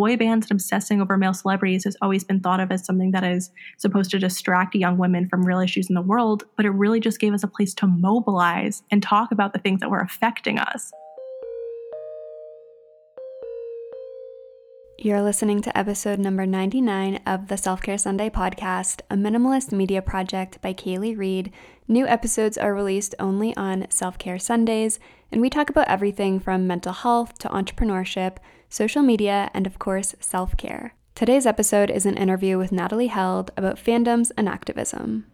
boy bands and obsessing over male celebrities has always been thought of as something that is supposed to distract young women from real issues in the world, but it really just gave us a place to mobilize and talk about the things that were affecting us. You're listening to episode number 99 of the Self Care Sunday podcast, a minimalist media project by Kaylee Reed. New episodes are released only on Self Care Sundays, and we talk about everything from mental health to entrepreneurship, social media, and of course, self care. Today's episode is an interview with Natalie Held about fandoms and activism.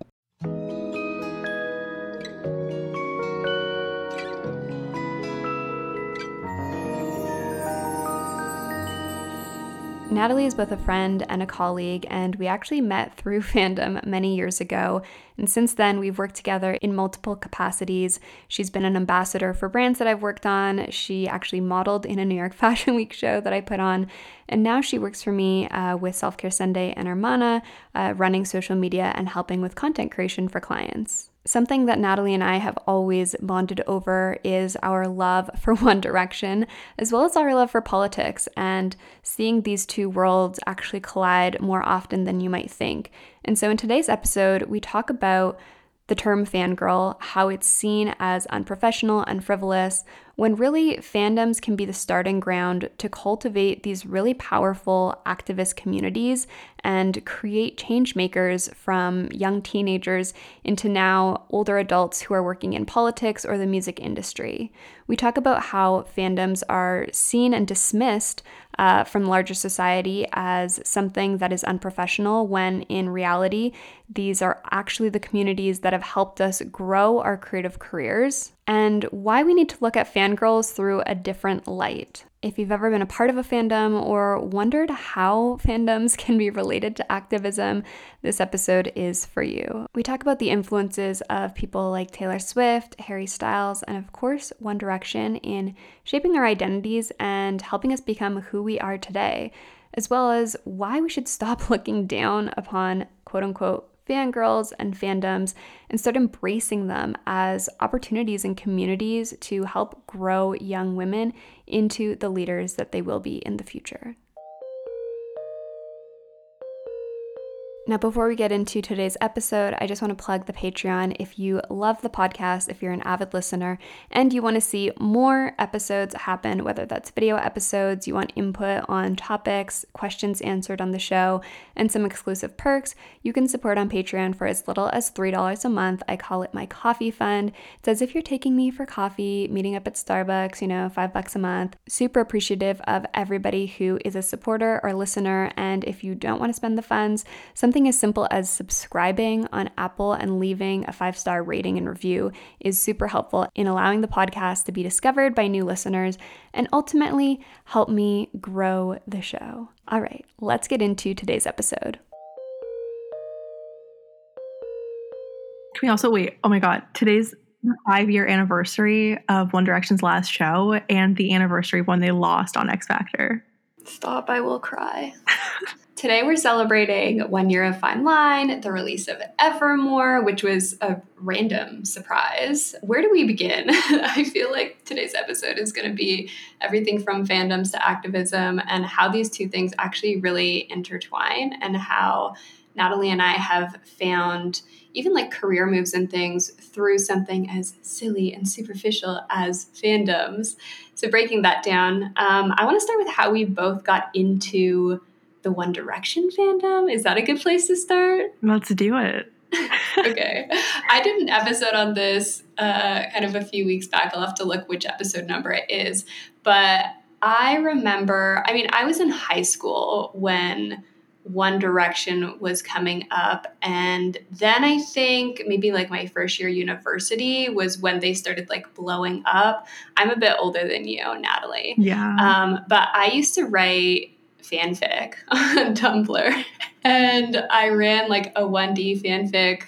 Natalie is both a friend and a colleague, and we actually met through fandom many years ago. And since then, we've worked together in multiple capacities. She's been an ambassador for brands that I've worked on. She actually modeled in a New York Fashion Week show that I put on. And now she works for me uh, with Self Care Sunday and Hermana, uh, running social media and helping with content creation for clients. Something that Natalie and I have always bonded over is our love for One Direction, as well as our love for politics, and seeing these two worlds actually collide more often than you might think. And so, in today's episode, we talk about the term fangirl, how it's seen as unprofessional and frivolous, when really fandoms can be the starting ground to cultivate these really powerful activist communities and create change makers from young teenagers into now older adults who are working in politics or the music industry. We talk about how fandoms are seen and dismissed uh, from larger society as something that is unprofessional, when in reality, these are actually the communities that have helped us grow our creative careers, and why we need to look at fangirls through a different light. If you've ever been a part of a fandom or wondered how fandoms can be related to activism, this episode is for you. We talk about the influences of people like Taylor Swift, Harry Styles, and of course, One Direction in shaping our identities and helping us become who we are today, as well as why we should stop looking down upon quote unquote fangirls and fandoms and start embracing them as opportunities and communities to help grow young women into the leaders that they will be in the future. Now, before we get into today's episode, I just want to plug the Patreon. If you love the podcast, if you're an avid listener, and you want to see more episodes happen, whether that's video episodes, you want input on topics, questions answered on the show, and some exclusive perks, you can support on Patreon for as little as $3 a month. I call it my coffee fund. It's as if you're taking me for coffee, meeting up at Starbucks, you know, five bucks a month. Super appreciative of everybody who is a supporter or listener. And if you don't want to spend the funds, something Something as simple as subscribing on Apple and leaving a five star rating and review is super helpful in allowing the podcast to be discovered by new listeners and ultimately help me grow the show. All right, let's get into today's episode. Can we also wait? Oh my God, today's five year anniversary of One Direction's last show and the anniversary when they lost on X Factor. Stop, I will cry. Today we're celebrating one year of Fine Line, the release of Evermore, which was a random surprise. Where do we begin? I feel like today's episode is going to be everything from fandoms to activism and how these two things actually really intertwine and how Natalie and I have found even like career moves and things through something as silly and superficial as fandoms. So, breaking that down, um, I want to start with how we both got into the One Direction fandom? Is that a good place to start? Let's do it. okay. I did an episode on this uh, kind of a few weeks back. I'll have to look which episode number it is. But I remember, I mean, I was in high school when One Direction was coming up. And then I think maybe like my first year university was when they started like blowing up. I'm a bit older than you, Natalie. Yeah. Um, but I used to write fanfic on Tumblr. And I ran like a 1D fanfic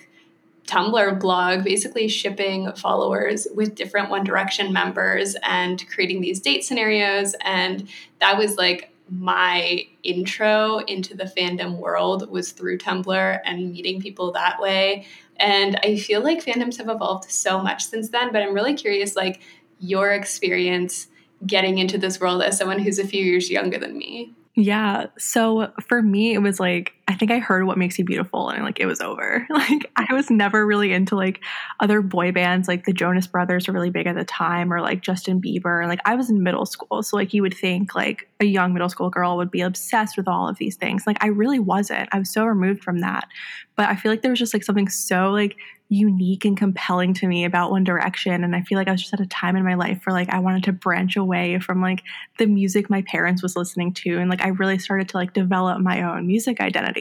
Tumblr blog, basically shipping followers with different One Direction members and creating these date scenarios. And that was like my intro into the fandom world was through Tumblr and meeting people that way. And I feel like fandoms have evolved so much since then, but I'm really curious like your experience getting into this world as someone who's a few years younger than me. Yeah. So for me, it was like, I think I heard What Makes You Beautiful and like it was over. Like I was never really into like other boy bands. Like the Jonas Brothers were really big at the time or like Justin Bieber. Like I was in middle school. So like you would think like a young middle school girl would be obsessed with all of these things. Like I really wasn't. I was so removed from that. But I feel like there was just like something so like unique and compelling to me about One Direction. And I feel like I was just at a time in my life where like I wanted to branch away from like the music my parents was listening to. And like I really started to like develop my own music identity.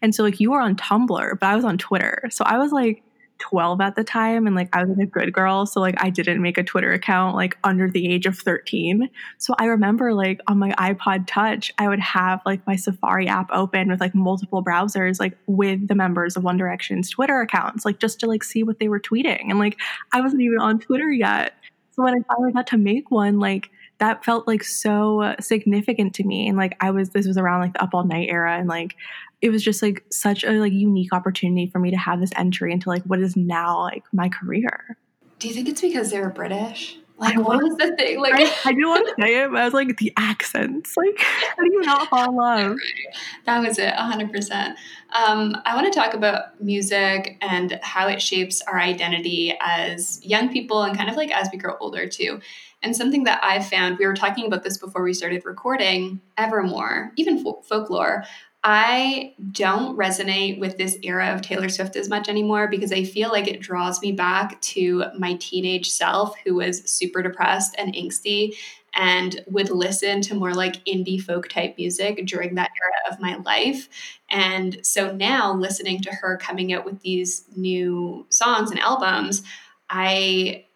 And so like you were on Tumblr, but I was on Twitter. So I was like 12 at the time and like I was a good girl so like I didn't make a Twitter account like under the age of 13. So I remember like on my iPod touch I would have like my Safari app open with like multiple browsers like with the members of One Direction's Twitter accounts like just to like see what they were tweeting and like I wasn't even on Twitter yet. So when I finally got to make one like that felt like so significant to me and like i was this was around like the up all night era and like it was just like such a like unique opportunity for me to have this entry into like what is now like my career. Do you think it's because they were British? Like, what was the thing? Like, I, I didn't want to say it, but I was like, the accents. Like, how do you not fall in love? That was it, 100%. Um, I want to talk about music and how it shapes our identity as young people and kind of like as we grow older too. And something that I've found, we were talking about this before we started recording, Evermore, even folklore, I don't resonate with this era of Taylor Swift as much anymore because I feel like it draws me back to my teenage self who was super depressed and angsty and would listen to more like indie folk type music during that era of my life. And so now listening to her coming out with these new songs and albums, I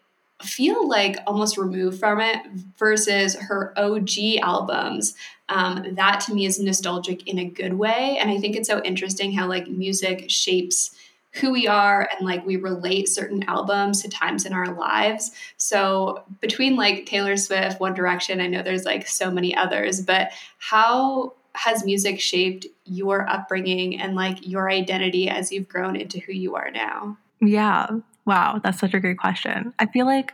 feel like almost removed from it versus her OG albums. Um, that to me is nostalgic in a good way. And I think it's so interesting how like music shapes who we are and like we relate certain albums to times in our lives. So between like Taylor Swift, One Direction, I know there's like so many others, but how has music shaped your upbringing and like your identity as you've grown into who you are now? Yeah. Wow, that's such a great question. I feel like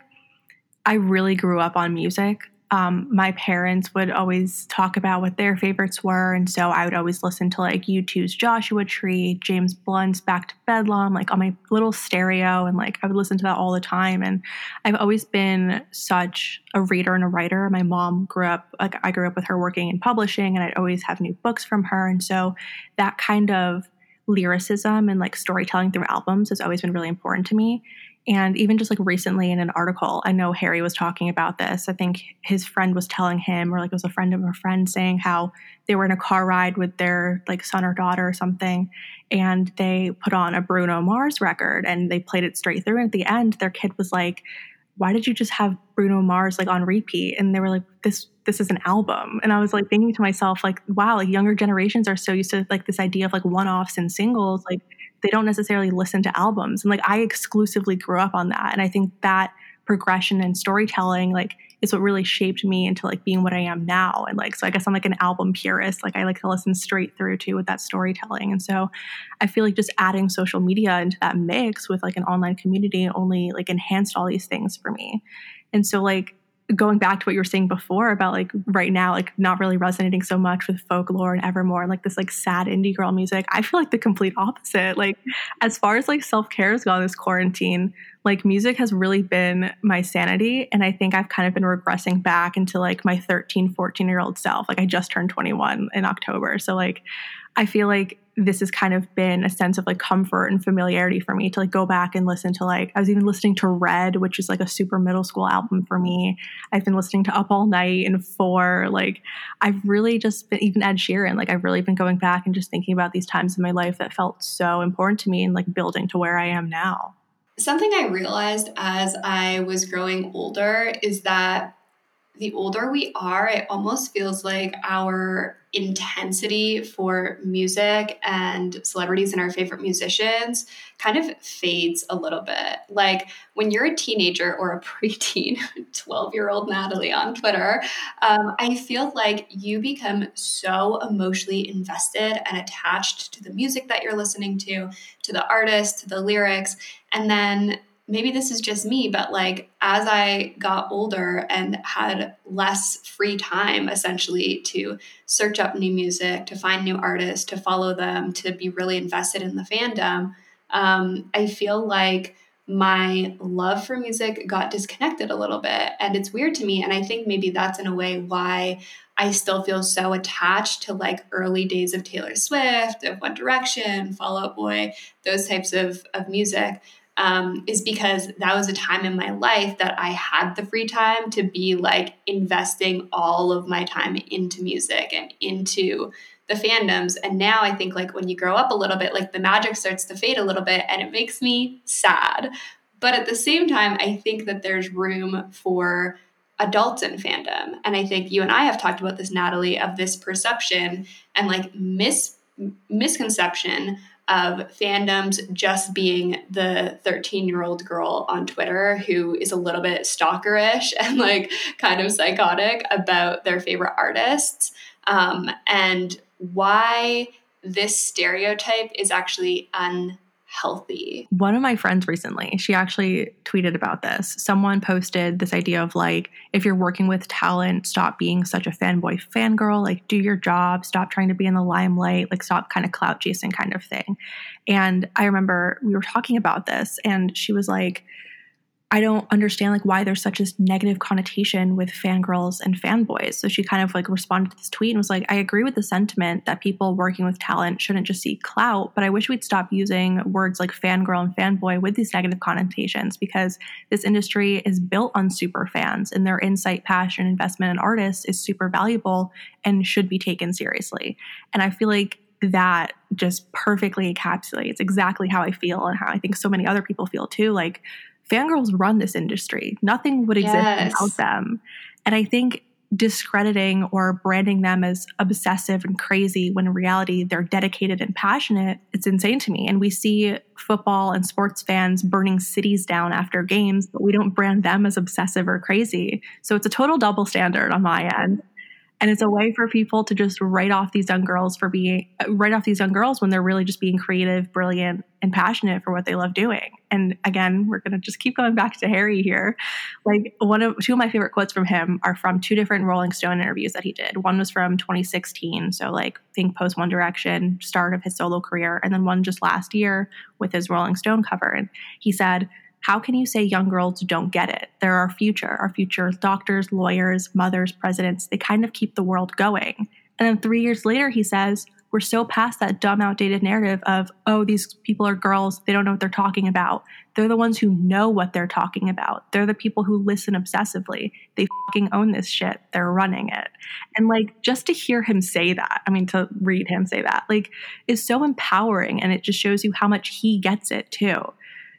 I really grew up on music. Um, my parents would always talk about what their favorites were. And so I would always listen to like U2's Joshua Tree, James Blunt's Back to Bedlam, like on my little stereo. And like I would listen to that all the time. And I've always been such a reader and a writer. My mom grew up, like I grew up with her working in publishing, and I'd always have new books from her. And so that kind of lyricism and like storytelling through albums has always been really important to me. And even just like recently in an article, I know Harry was talking about this. I think his friend was telling him, or like it was a friend of a friend saying how they were in a car ride with their like son or daughter or something. And they put on a Bruno Mars record and they played it straight through. And at the end, their kid was like, why did you just have Bruno Mars like on repeat? And they were like, this this is an album. And I was like thinking to myself, like, wow, like younger generations are so used to like this idea of like one-offs and singles. Like they don't necessarily listen to albums. And like I exclusively grew up on that. And I think that progression and storytelling like is what really shaped me into like being what I am now. And like so I guess I'm like an album purist. Like I like to listen straight through to with that storytelling. And so I feel like just adding social media into that mix with like an online community only like enhanced all these things for me. And so like going back to what you were saying before about like right now like not really resonating so much with folklore and evermore and like this like sad indie girl music i feel like the complete opposite. Like as far as like self-care has gone this quarantine like music has really been my sanity and i think i've kind of been regressing back into like my 13 14 year old self. Like i just turned 21 in october so like i feel like this has kind of been a sense of like comfort and familiarity for me to like go back and listen to like I was even listening to Red, which is like a super middle school album for me. I've been listening to Up All Night and Four. Like I've really just been even Ed Sheeran. Like I've really been going back and just thinking about these times in my life that felt so important to me and like building to where I am now. Something I realized as I was growing older is that the older we are, it almost feels like our intensity for music and celebrities and our favorite musicians kind of fades a little bit. Like when you're a teenager or a preteen, 12 year old Natalie on Twitter, um, I feel like you become so emotionally invested and attached to the music that you're listening to, to the artist, to the lyrics. And then maybe this is just me, but like as I got older and had less free time essentially to search up new music, to find new artists, to follow them, to be really invested in the fandom, um, I feel like my love for music got disconnected a little bit. And it's weird to me. And I think maybe that's in a way why I still feel so attached to like early days of Taylor Swift, of One Direction, Fall Out Boy, those types of, of music. Um, is because that was a time in my life that I had the free time to be like investing all of my time into music and into the fandoms. And now I think like when you grow up a little bit, like the magic starts to fade a little bit and it makes me sad. But at the same time, I think that there's room for adults in fandom. And I think you and I have talked about this, Natalie, of this perception and like mis misconception of fandoms just being the 13 year old girl on Twitter who is a little bit stalkerish and like kind of psychotic about their favorite artists. Um, and why this stereotype is actually unhealthy. One of my friends recently, she actually tweeted about this. Someone posted this idea of like, if you're working with talent, stop being such a fanboy fangirl, like do your job, stop trying to be in the limelight, like stop kind of clout chasing kind of thing. And I remember we were talking about this, and she was like, I don't understand like why there's such a negative connotation with fangirls and fanboys. So she kind of like responded to this tweet and was like, I agree with the sentiment that people working with talent shouldn't just see clout, but I wish we'd stop using words like fangirl and fanboy with these negative connotations because this industry is built on super fans and their insight, passion, investment in artists is super valuable and should be taken seriously. And I feel like that just perfectly encapsulates exactly how I feel and how I think so many other people feel too. Like fangirls run this industry. Nothing would exist yes. without them. And I think discrediting or branding them as obsessive and crazy when in reality they're dedicated and passionate, it's insane to me. And we see football and sports fans burning cities down after games, but we don't brand them as obsessive or crazy. So it's a total double standard on my end. And it's a way for people to just write off these young girls for being, write off these young girls when they're really just being creative, brilliant, and passionate for what they love doing. And again, we're going to just keep going back to Harry here. Like one of two of my favorite quotes from him are from two different Rolling Stone interviews that he did. One was from 2016, so like think post One Direction, start of his solo career, and then one just last year with his Rolling Stone cover. And he said, how can you say young girls don't get it? They're our future. Our future doctors, lawyers, mothers, presidents. They kind of keep the world going. And then three years later, he says, we're so past that dumb, outdated narrative of, oh, these people are girls. They don't know what they're talking about. They're the ones who know what they're talking about. They're the people who listen obsessively. They fucking own this shit. They're running it. And like, just to hear him say that, I mean, to read him say that, like, is so empowering. And it just shows you how much he gets it too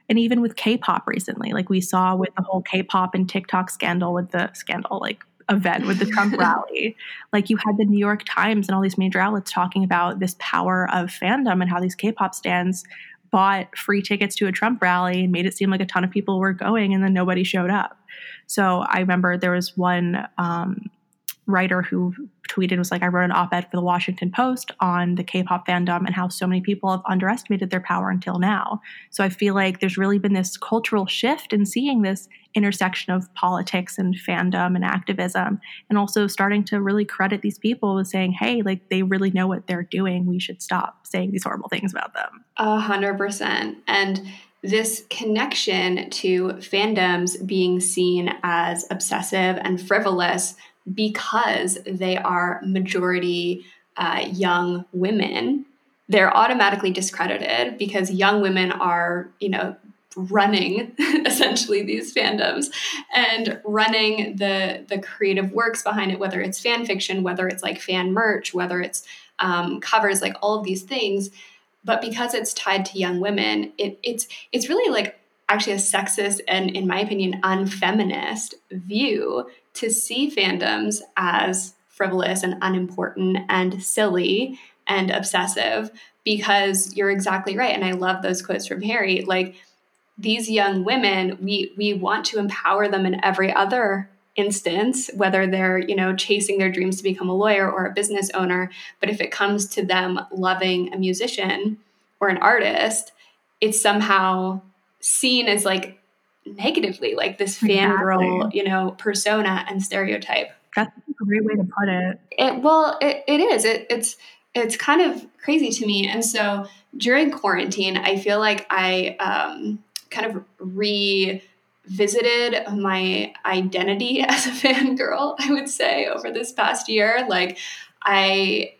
and even with K-pop recently, like we saw with the whole K-pop and TikTok scandal with the scandal, like event with the Trump rally. Like you had the New York Times and all these major outlets talking about this power of fandom and how these K-pop stans bought free tickets to a Trump rally and made it seem like a ton of people were going and then nobody showed up. So I remember there was one um, writer who tweeted was like, I wrote an op ed for the Washington Post on the K pop fandom and how so many people have underestimated their power until now. So I feel like there's really been this cultural shift in seeing this intersection of politics and fandom and activism, and also starting to really credit these people with saying, hey, like they really know what they're doing. We should stop saying these horrible things about them. A hundred percent. And this connection to fandoms being seen as obsessive and frivolous because they are majority uh, young women, they're automatically discredited because young women are, you know, running essentially these fandoms and running the the creative works behind it whether it's fan fiction whether it's like fan merch whether it's um, covers like all of these things. But because it's tied to young women it, it's it's really like actually a sexist and in my opinion unfeminist view to see fandoms as frivolous and unimportant and silly and obsessive because you're exactly right and i love those quotes from harry. Like these young women we we want to empower them in every other instance whether they're you know chasing their dreams to become a lawyer or a business owner. But if it comes to them loving a musician or an artist it's somehow seen as like negatively, like this fangirl, exactly. you know, persona and stereotype. That's a great way to put it. It well, it, it is. It, it's it's kind of crazy to me. And so during quarantine, I feel like I um, kind of revisited my identity as a fangirl, I would say, over this past year. Like, I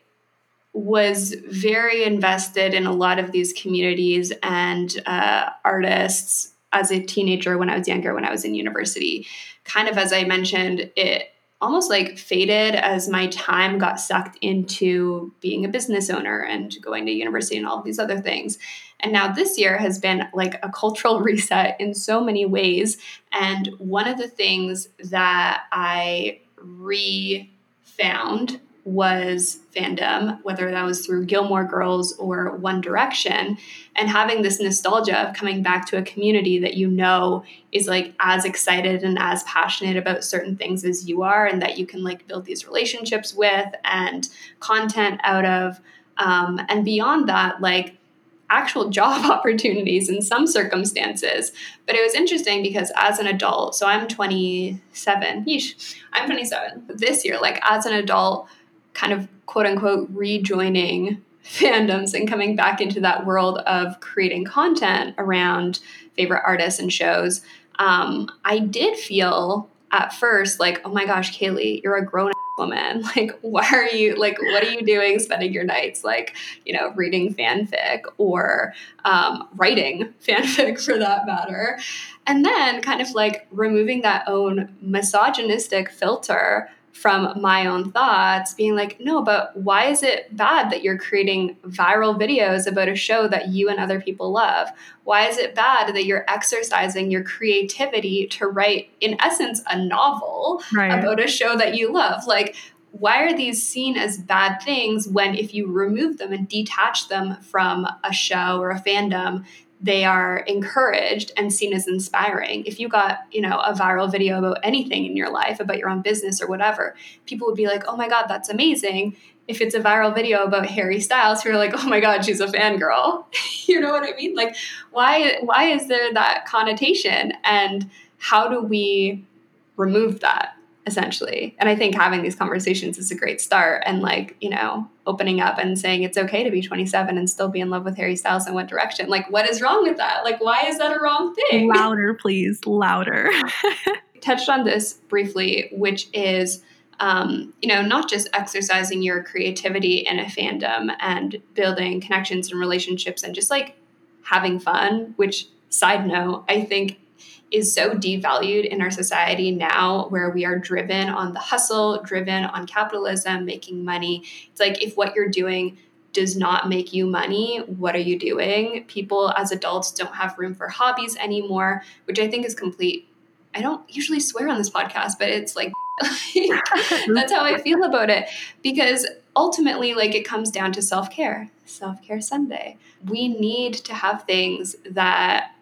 was very invested in a lot of these communities and uh, artists as a teenager when I was younger, when I was in university. Kind of as I mentioned, it almost like faded as my time got sucked into being a business owner and going to university and all these other things. And now this year has been like a cultural reset in so many ways. And one of the things that I re found was fandom, whether that was through Gilmore Girls or One Direction, and having this nostalgia of coming back to a community that you know is like as excited and as passionate about certain things as you are, and that you can like build these relationships with and content out of. Um, and beyond that, like actual job opportunities in some circumstances. But it was interesting because as an adult, so I'm 27, yeesh, I'm 27 this year, like as an adult, kind of quote unquote rejoining fandoms and coming back into that world of creating content around favorite artists and shows, um, I did feel at first like, oh my gosh, Kaylee, you're a grown woman. Like, why are you, like, what are you doing spending your nights, like, you know, reading fanfic or um, writing fanfic for that matter? And then kind of like removing that own misogynistic filter from my own thoughts, being like, no, but why is it bad that you're creating viral videos about a show that you and other people love? Why is it bad that you're exercising your creativity to write, in essence, a novel right. about a show that you love? Like, why are these seen as bad things when if you remove them and detach them from a show or a fandom they are encouraged and seen as inspiring. If you got, you know, a viral video about anything in your life, about your own business or whatever, people would be like, "Oh my god, that's amazing." If it's a viral video about Harry Styles, you're like, "Oh my god, she's a fangirl." you know what I mean? Like, why why is there that connotation and how do we remove that? Essentially. And I think having these conversations is a great start and like, you know, opening up and saying it's okay to be 27 and still be in love with Harry Styles in One Direction. Like what is wrong with that? Like why is that a wrong thing? Louder, please, louder. Touched on this briefly, which is um, you know, not just exercising your creativity in a fandom and building connections and relationships and just like having fun, which side note, I think is so devalued in our society now where we are driven on the hustle, driven on capitalism, making money. It's like if what you're doing does not make you money, what are you doing? People as adults don't have room for hobbies anymore, which I think is complete. I don't usually swear on this podcast, but it's like that's how I feel about it because ultimately like it comes down to self-care. Self-care Sunday. We need to have things that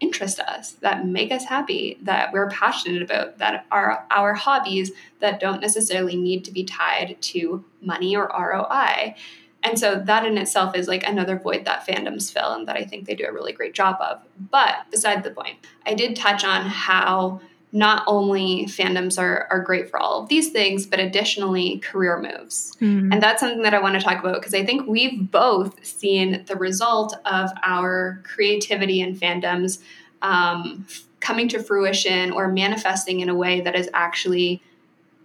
interest us, that make us happy, that we're passionate about, that are our hobbies that don't necessarily need to be tied to money or ROI. And so that in itself is like another void that fandoms fill and that I think they do a really great job of. But beside the point, I did touch on how not only fandoms are, are great for all of these things, but additionally career moves. Mm-hmm. And that's something that I want to talk about because I think we've both seen the result of our creativity and fandoms um, coming to fruition or manifesting in a way that has actually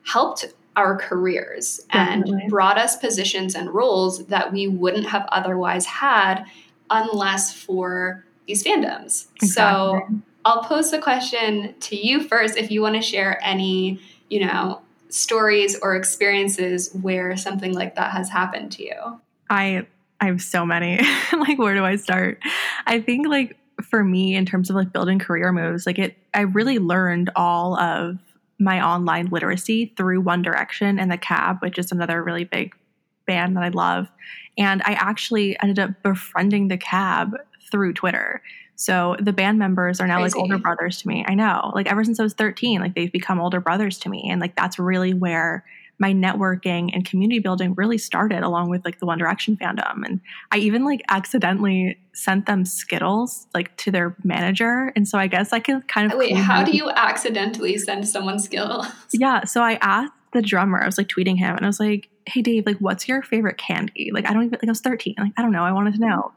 helped our careers Definitely. and brought us positions and roles that we wouldn't have otherwise had unless for these fandoms. Exactly. So I'll pose the question to you first if you want to share any, you know, stories or experiences where something like that has happened to you. I I have so many. like where do I start? I think like for me in terms of like building career moves, like it I really learned all of my online literacy through One Direction and the Cab, which is another really big band that I love. And I actually ended up befriending the Cab through Twitter. So the band members are now Crazy. like older brothers to me. I know. Like ever since I was 13, like they've become older brothers to me. And like that's really where my networking and community building really started along with like the One Direction fandom. And I even like accidentally sent them Skittles like to their manager. And so I guess I can kind of Wait, how do you accidentally send someone Skittles? Yeah. So I asked the drummer, I was like tweeting him and I was like, Hey Dave, like what's your favorite candy? Like I don't even like I was 13. Like, I don't know. I wanted to know.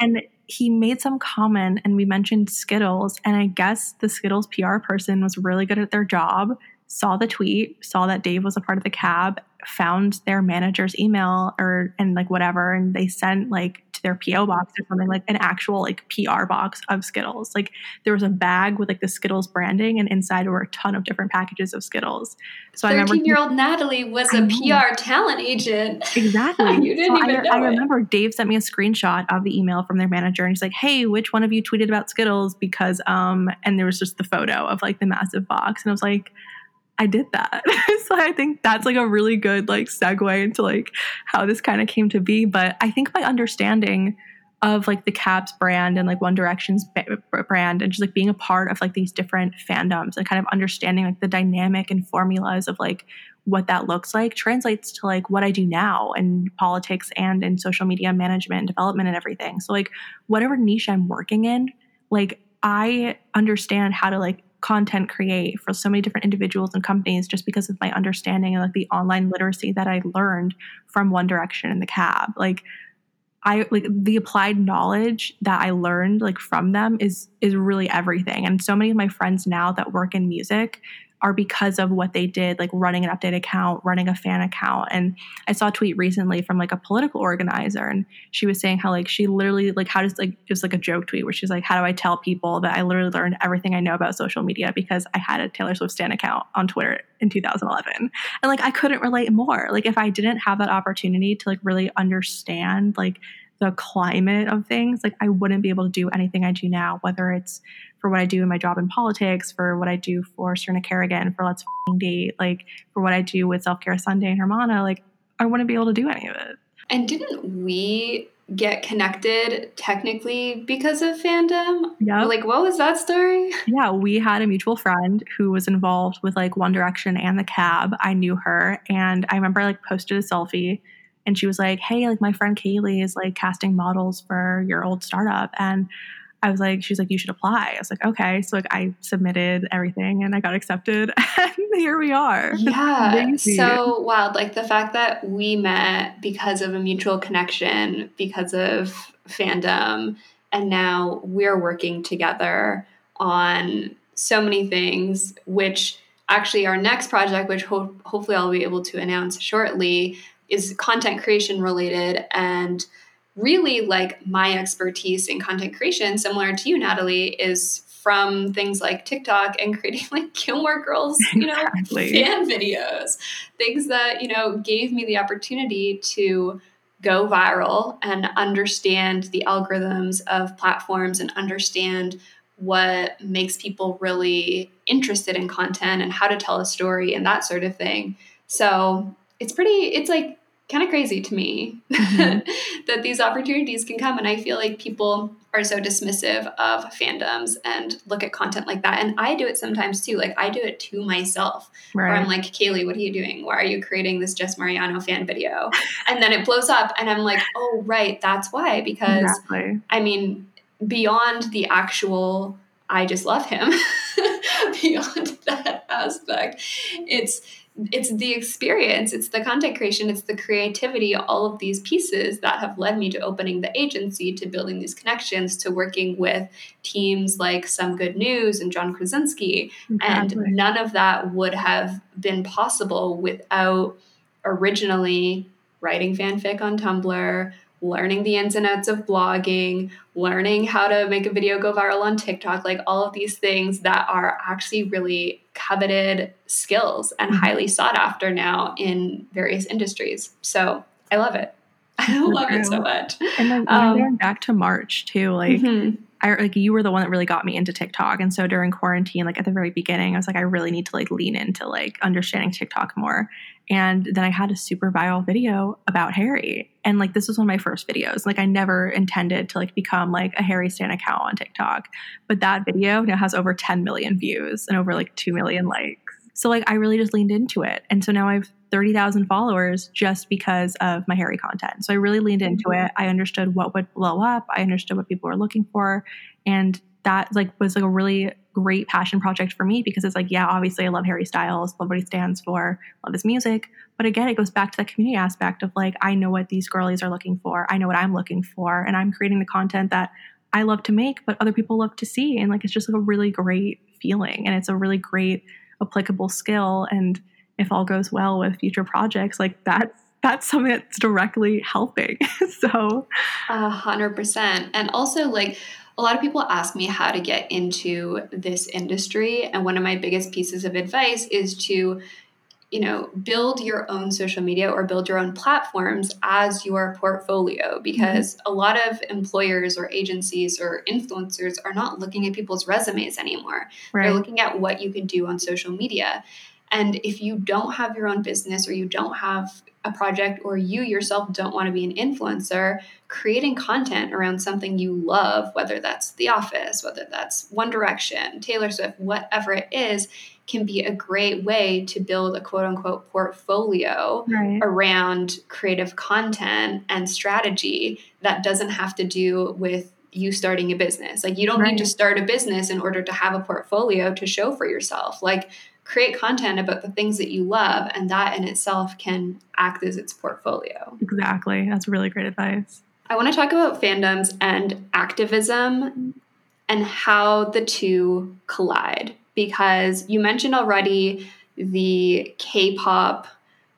And he made some comment and we mentioned Skittles. And I guess the Skittles PR person was really good at their job saw the tweet, saw that Dave was a part of the cab, found their manager's email or and like whatever, and they sent like to their PO box or something like an actual like PR box of Skittles. Like there was a bag with like the Skittles branding, and inside were a ton of different packages of Skittles. So I remember thirteen-year-old Natalie was a PR talent agent. Exactly. you didn't so even I, know I it. remember Dave sent me a screenshot of the email from their manager, and he's like, "Hey, which one of you tweeted about Skittles?" Because um, and there was just the photo of like the massive box, and I was like I did that. so I think that's like a really good like segue into like how this kind of came to be. But I think my understanding of like the Cabs brand and like One Direction's brand and just like being a part of like these different fandoms and kind of understanding like the dynamic and formulas of like what that looks like translates to like what I do now in politics and in social media management and development and everything. So like whatever niche I'm working in, like I understand how to like content create for so many different individuals and companies just because of my understanding of like the online literacy that I learned from One Direction in the cab. Like I like the applied knowledge that I learned like from them is is really everything. And so many of my friends now that work in music are because of what they did, like running an update account, running a fan account. And I saw a tweet recently from like a political organizer, and she was saying how like she literally like how does like it was like a joke tweet where she's like, how do I tell people that I literally learned everything I know about social media because I had a Taylor Swift stan account on Twitter in 2011, and like I couldn't relate more. Like if I didn't have that opportunity to like really understand like the climate of things, like I wouldn't be able to do anything I do now, whether it's for what I do in my job in politics, for what I do for Serena Kerrigan, for Let's Date, like for what I do with Self Care Sunday and Hermana, like I wouldn't be able to do any of it. And didn't we get connected technically because of fandom? Yeah. Like, what was that story? Yeah, we had a mutual friend who was involved with like One Direction and the cab. I knew her, and I remember I, like posted a selfie and she was like, Hey, like my friend Kaylee is like casting models for your old startup. And I was like, she's like, you should apply. I was like, okay. So like I submitted everything and I got accepted and here we are. Yeah. So wild. Like the fact that we met because of a mutual connection, because of fandom, and now we're working together on so many things, which actually our next project, which ho- hopefully I'll be able to announce shortly, is content creation related and really like my expertise in content creation, similar to you, Natalie, is from things like TikTok and creating like Gilmore Girls, you know, exactly. fan videos, things that, you know, gave me the opportunity to go viral and understand the algorithms of platforms and understand what makes people really interested in content and how to tell a story and that sort of thing. So it's pretty, it's like kind of crazy to me mm-hmm. that these opportunities can come. And I feel like people are so dismissive of fandoms and look at content like that. And I do it sometimes too. Like I do it to myself. Right. Where I'm like, Kaylee, what are you doing? Why are you creating this Jess Mariano fan video? and then it blows up and I'm like, oh right, that's why. Because exactly. I mean, beyond the actual I just love him, beyond that aspect, it's it's the experience, it's the content creation, it's the creativity, all of these pieces that have led me to opening the agency, to building these connections, to working with teams like Some Good News and John Krasinski. Exactly. And none of that would have been possible without originally writing fanfic on Tumblr, learning the ins and outs of blogging, learning how to make a video go viral on TikTok, like all of these things that are actually really coveted skills and mm-hmm. highly sought after now in various industries. So I love it. I love it so much. And then um, going back to March too, like mm-hmm. I like you were the one that really got me into TikTok. And so during quarantine, like at the very beginning, I was like, I really need to like lean into like understanding TikTok more. And then I had a super viral video about Harry. And like this was one of my first videos. Like I never intended to like become like a Harry Stan account on TikTok. But that video now has over 10 million views and over like 2 million likes. So like I really just leaned into it. And so now I have 30,000 followers just because of my Harry content. So I really leaned into mm-hmm. it. I understood what would blow up. I understood what people were looking for. And that like was like a really great passion project for me because it's like, yeah, obviously I love Harry Styles, love what he stands for, love his music. But again, it goes back to that community aspect of like, I know what these girlies are looking for. I know what I'm looking for. And I'm creating the content that I love to make, but other people love to see. And like, it's just like a really great feeling. And it's a really great applicable skill. And if all goes well with future projects, like that's that's something that's directly helping. so a hundred percent. And also like a lot of people ask me how to get into this industry. And one of my biggest pieces of advice is to you know build your own social media or build your own platforms as your portfolio because mm-hmm. a lot of employers or agencies or influencers are not looking at people's resumes anymore right. they're looking at what you can do on social media and if you don't have your own business or you don't have a project or you yourself don't want to be an influencer, creating content around something you love, whether that's The Office, whether that's One Direction, Taylor Swift, whatever it is, can be a great way to build a quote unquote portfolio right. around creative content and strategy that doesn't have to do with you starting a business. Like you don't right. need to start a business in order to have a portfolio to show for yourself. Like create content about the things that you love and that in itself can act as its portfolio. Exactly. That's really great advice. I want to talk about fandoms and activism and how the two collide because you mentioned already the K-pop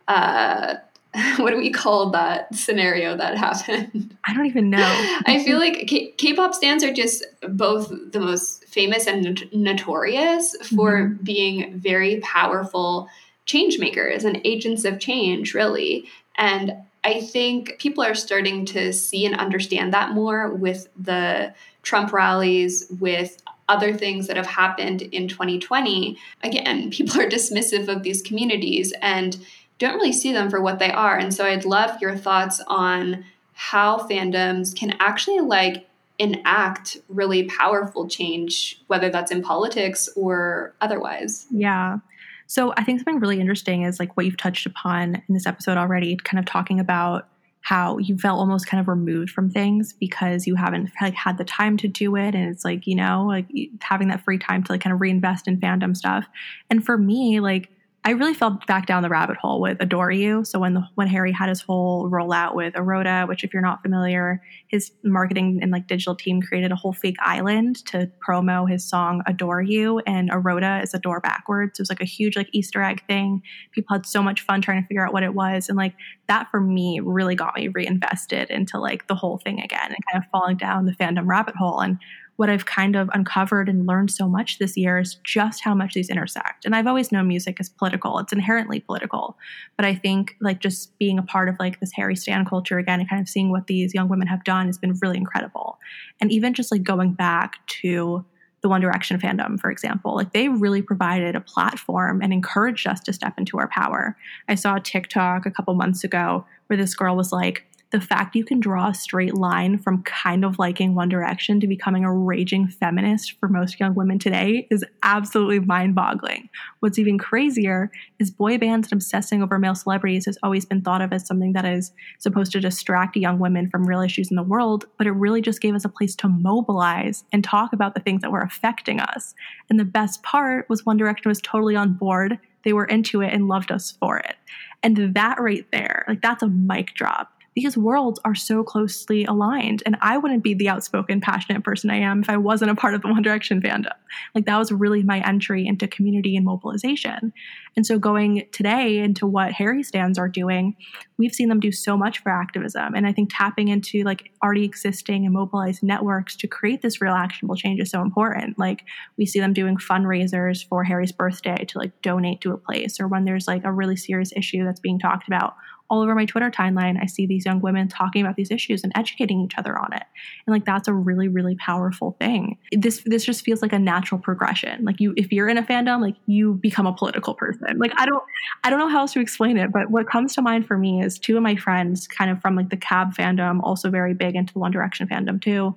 uh, what do we call that scenario that happened? I don't even know. I feel like K- pop stans are just both the most famous and not- notorious for mm-hmm. being very powerful change makers and agents of change, really. And I think people are starting to see and understand that more with the Trump rallies, with other things that have happened in 2020. Again, people are dismissive of these communities and don't really see them for what they are. And so I'd love your thoughts on how fandoms can actually like enact really powerful change, whether that's in politics or otherwise. Yeah. So I think something really interesting is like what you've touched upon in this episode already, kind of talking about how you felt almost kind of removed from things because you haven't like had the time to do it. And it's like you know like having that free time to like kind of reinvest in fandom stuff. And for me like I really fell back down the rabbit hole with Adore You. So when the, when Harry had his whole rollout with Eroda, which if you're not familiar, his marketing and like digital team created a whole fake island to promo his song Adore You, and Eroda is adore backwards. It was like a huge like Easter egg thing. People had so much fun trying to figure out what it was, and like that for me really got me reinvested into like the whole thing again and kind of falling down the fandom rabbit hole and what I've kind of uncovered and learned so much this year is just how much these intersect. And I've always known music is political. It's inherently political. But I think like just being a part of like this Harry Stan culture again and kind of seeing what these young women have done has been really incredible. And even just like going back to the One Direction fandom, for example, like they really provided a platform and encouraged us to step into our power. I saw a TikTok a couple months ago where this girl was like, the fact you can draw a straight line from kind of liking One Direction to becoming a raging feminist for most young women today is absolutely mind boggling. What's even crazier is boy bands and obsessing over male celebrities has always been thought of as something that is supposed to distract young women from real issues in the world, but it really just gave us a place to mobilize and talk about the things that were affecting us. And the best part was One Direction was totally on board. They were into it and loved us for it. And that right there, like that's a mic drop these worlds are so closely aligned. And I wouldn't be the outspoken, passionate person I am if I wasn't a part of the One Direction fandom. Like that was really my entry into community and mobilization. And so going today into what Harry stans are doing, we've seen them do so much for activism. And I think tapping into like already existing and mobilized networks to create this real actionable change is so important. Like we see them doing fundraisers for Harry's birthday to like donate to a place or when there's like a really serious issue that's being talked about all over my Twitter timeline, I see these young women talking about these issues and educating each other on it. And like that's a really, really powerful thing. This this just feels like a natural progression. Like you if you're in a fandom, like you become a political person. Like I don't I don't know how else to explain it, but what comes to mind for me is two of my friends kind of from like the cab fandom, also very big into the One Direction fandom too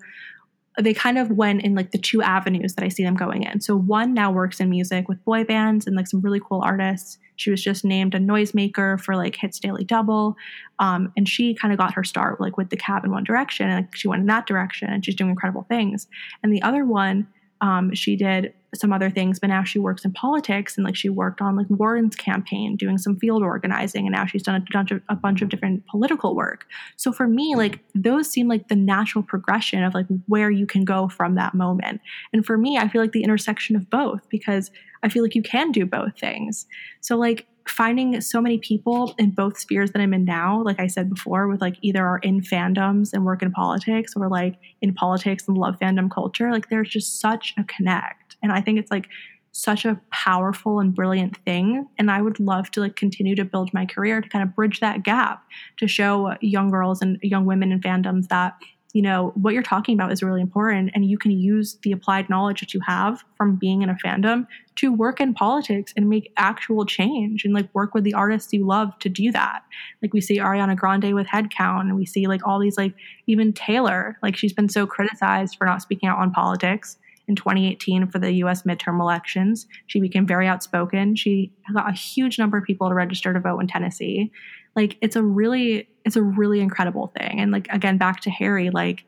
they kind of went in like the two avenues that I see them going in. So one now works in music with boy bands and like some really cool artists. She was just named a noisemaker for like Hits Daily Double. Um, and she kind of got her start like with the cab in one direction and like, she went in that direction and she's doing incredible things. And the other one um, she did some other things, but now she works in politics and like she worked on like Warren's campaign, doing some field organizing, and now she's done a bunch of a bunch of different political work. So for me, like those seem like the natural progression of like where you can go from that moment. And for me, I feel like the intersection of both because I feel like you can do both things. So like finding so many people in both spheres that I'm in now, like I said before, with like either are in fandoms and work in politics or like in politics and love fandom culture, like there's just such a connect. And I think it's like such a powerful and brilliant thing. And I would love to like continue to build my career to kind of bridge that gap to show young girls and young women in fandoms that you know, what you're talking about is really important. And you can use the applied knowledge that you have from being in a fandom to work in politics and make actual change and like work with the artists you love to do that. Like we see Ariana Grande with Headcount, and we see like all these, like even Taylor, like she's been so criticized for not speaking out on politics. In 2018, for the US midterm elections, she became very outspoken. She got a huge number of people to register to vote in Tennessee like it's a really it's a really incredible thing. And like again back to harry like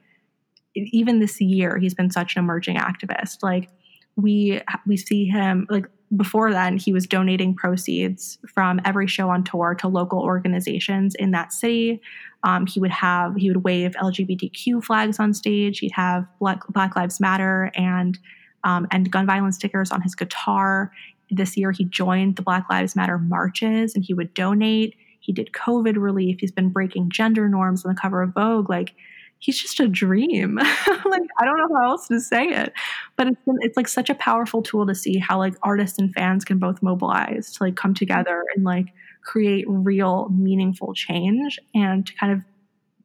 even this year he's been such an emerging activist. Like we we see him like before then he was donating proceeds from every show on tour to local organizations in that city. Um, he would have he would wave lgbtq flags on stage. He'd have black, black lives matter and um, and gun violence stickers on his guitar. This year he joined the black lives matter marches and he would donate he did COVID relief. He's been breaking gender norms on the cover of Vogue. Like, he's just a dream. like, I don't know how else to say it. But it's been, it's like such a powerful tool to see how like artists and fans can both mobilize to like come together and like create real meaningful change and to kind of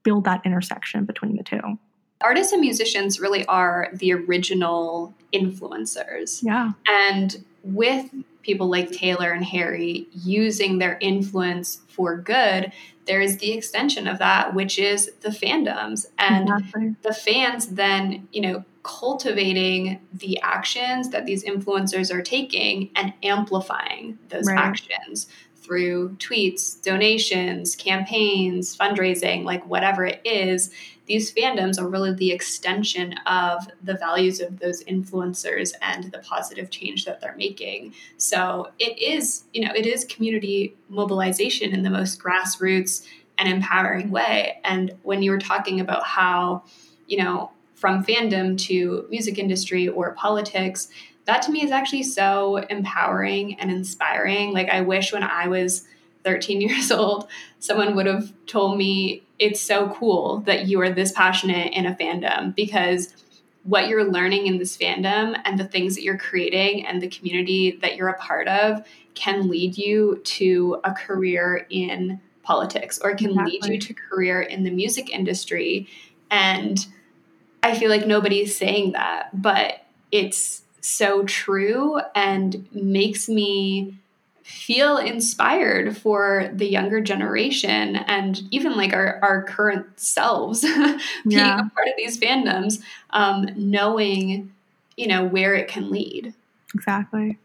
build that intersection between the two artists and musicians really are the original influencers. Yeah. And with people like Taylor and Harry using their influence for good, there is the extension of that, which is the fandoms. And exactly. the fans then, you know, cultivating the actions that these influencers are taking and amplifying those right. actions through tweets, donations, campaigns, fundraising, like whatever it is these fandoms are really the extension of the values of those influencers and the positive change that they're making. So it is, you know, it is community mobilization in the most grassroots and empowering way. And when you were talking about how, you know, from fandom to music industry or politics, that to me is actually so empowering and inspiring. Like I wish when I was 13 years old, someone would have told me it's so cool that you are this passionate in a fandom because what you're learning in this fandom and the things that you're creating and the community that you're a part of can lead you to a career in politics or can exactly. lead you to a career in the music industry and i feel like nobody's saying that but it's so true and makes me feel inspired for the younger generation and even like our, our current selves being yeah. a part of these fandoms um, knowing you know where it can lead exactly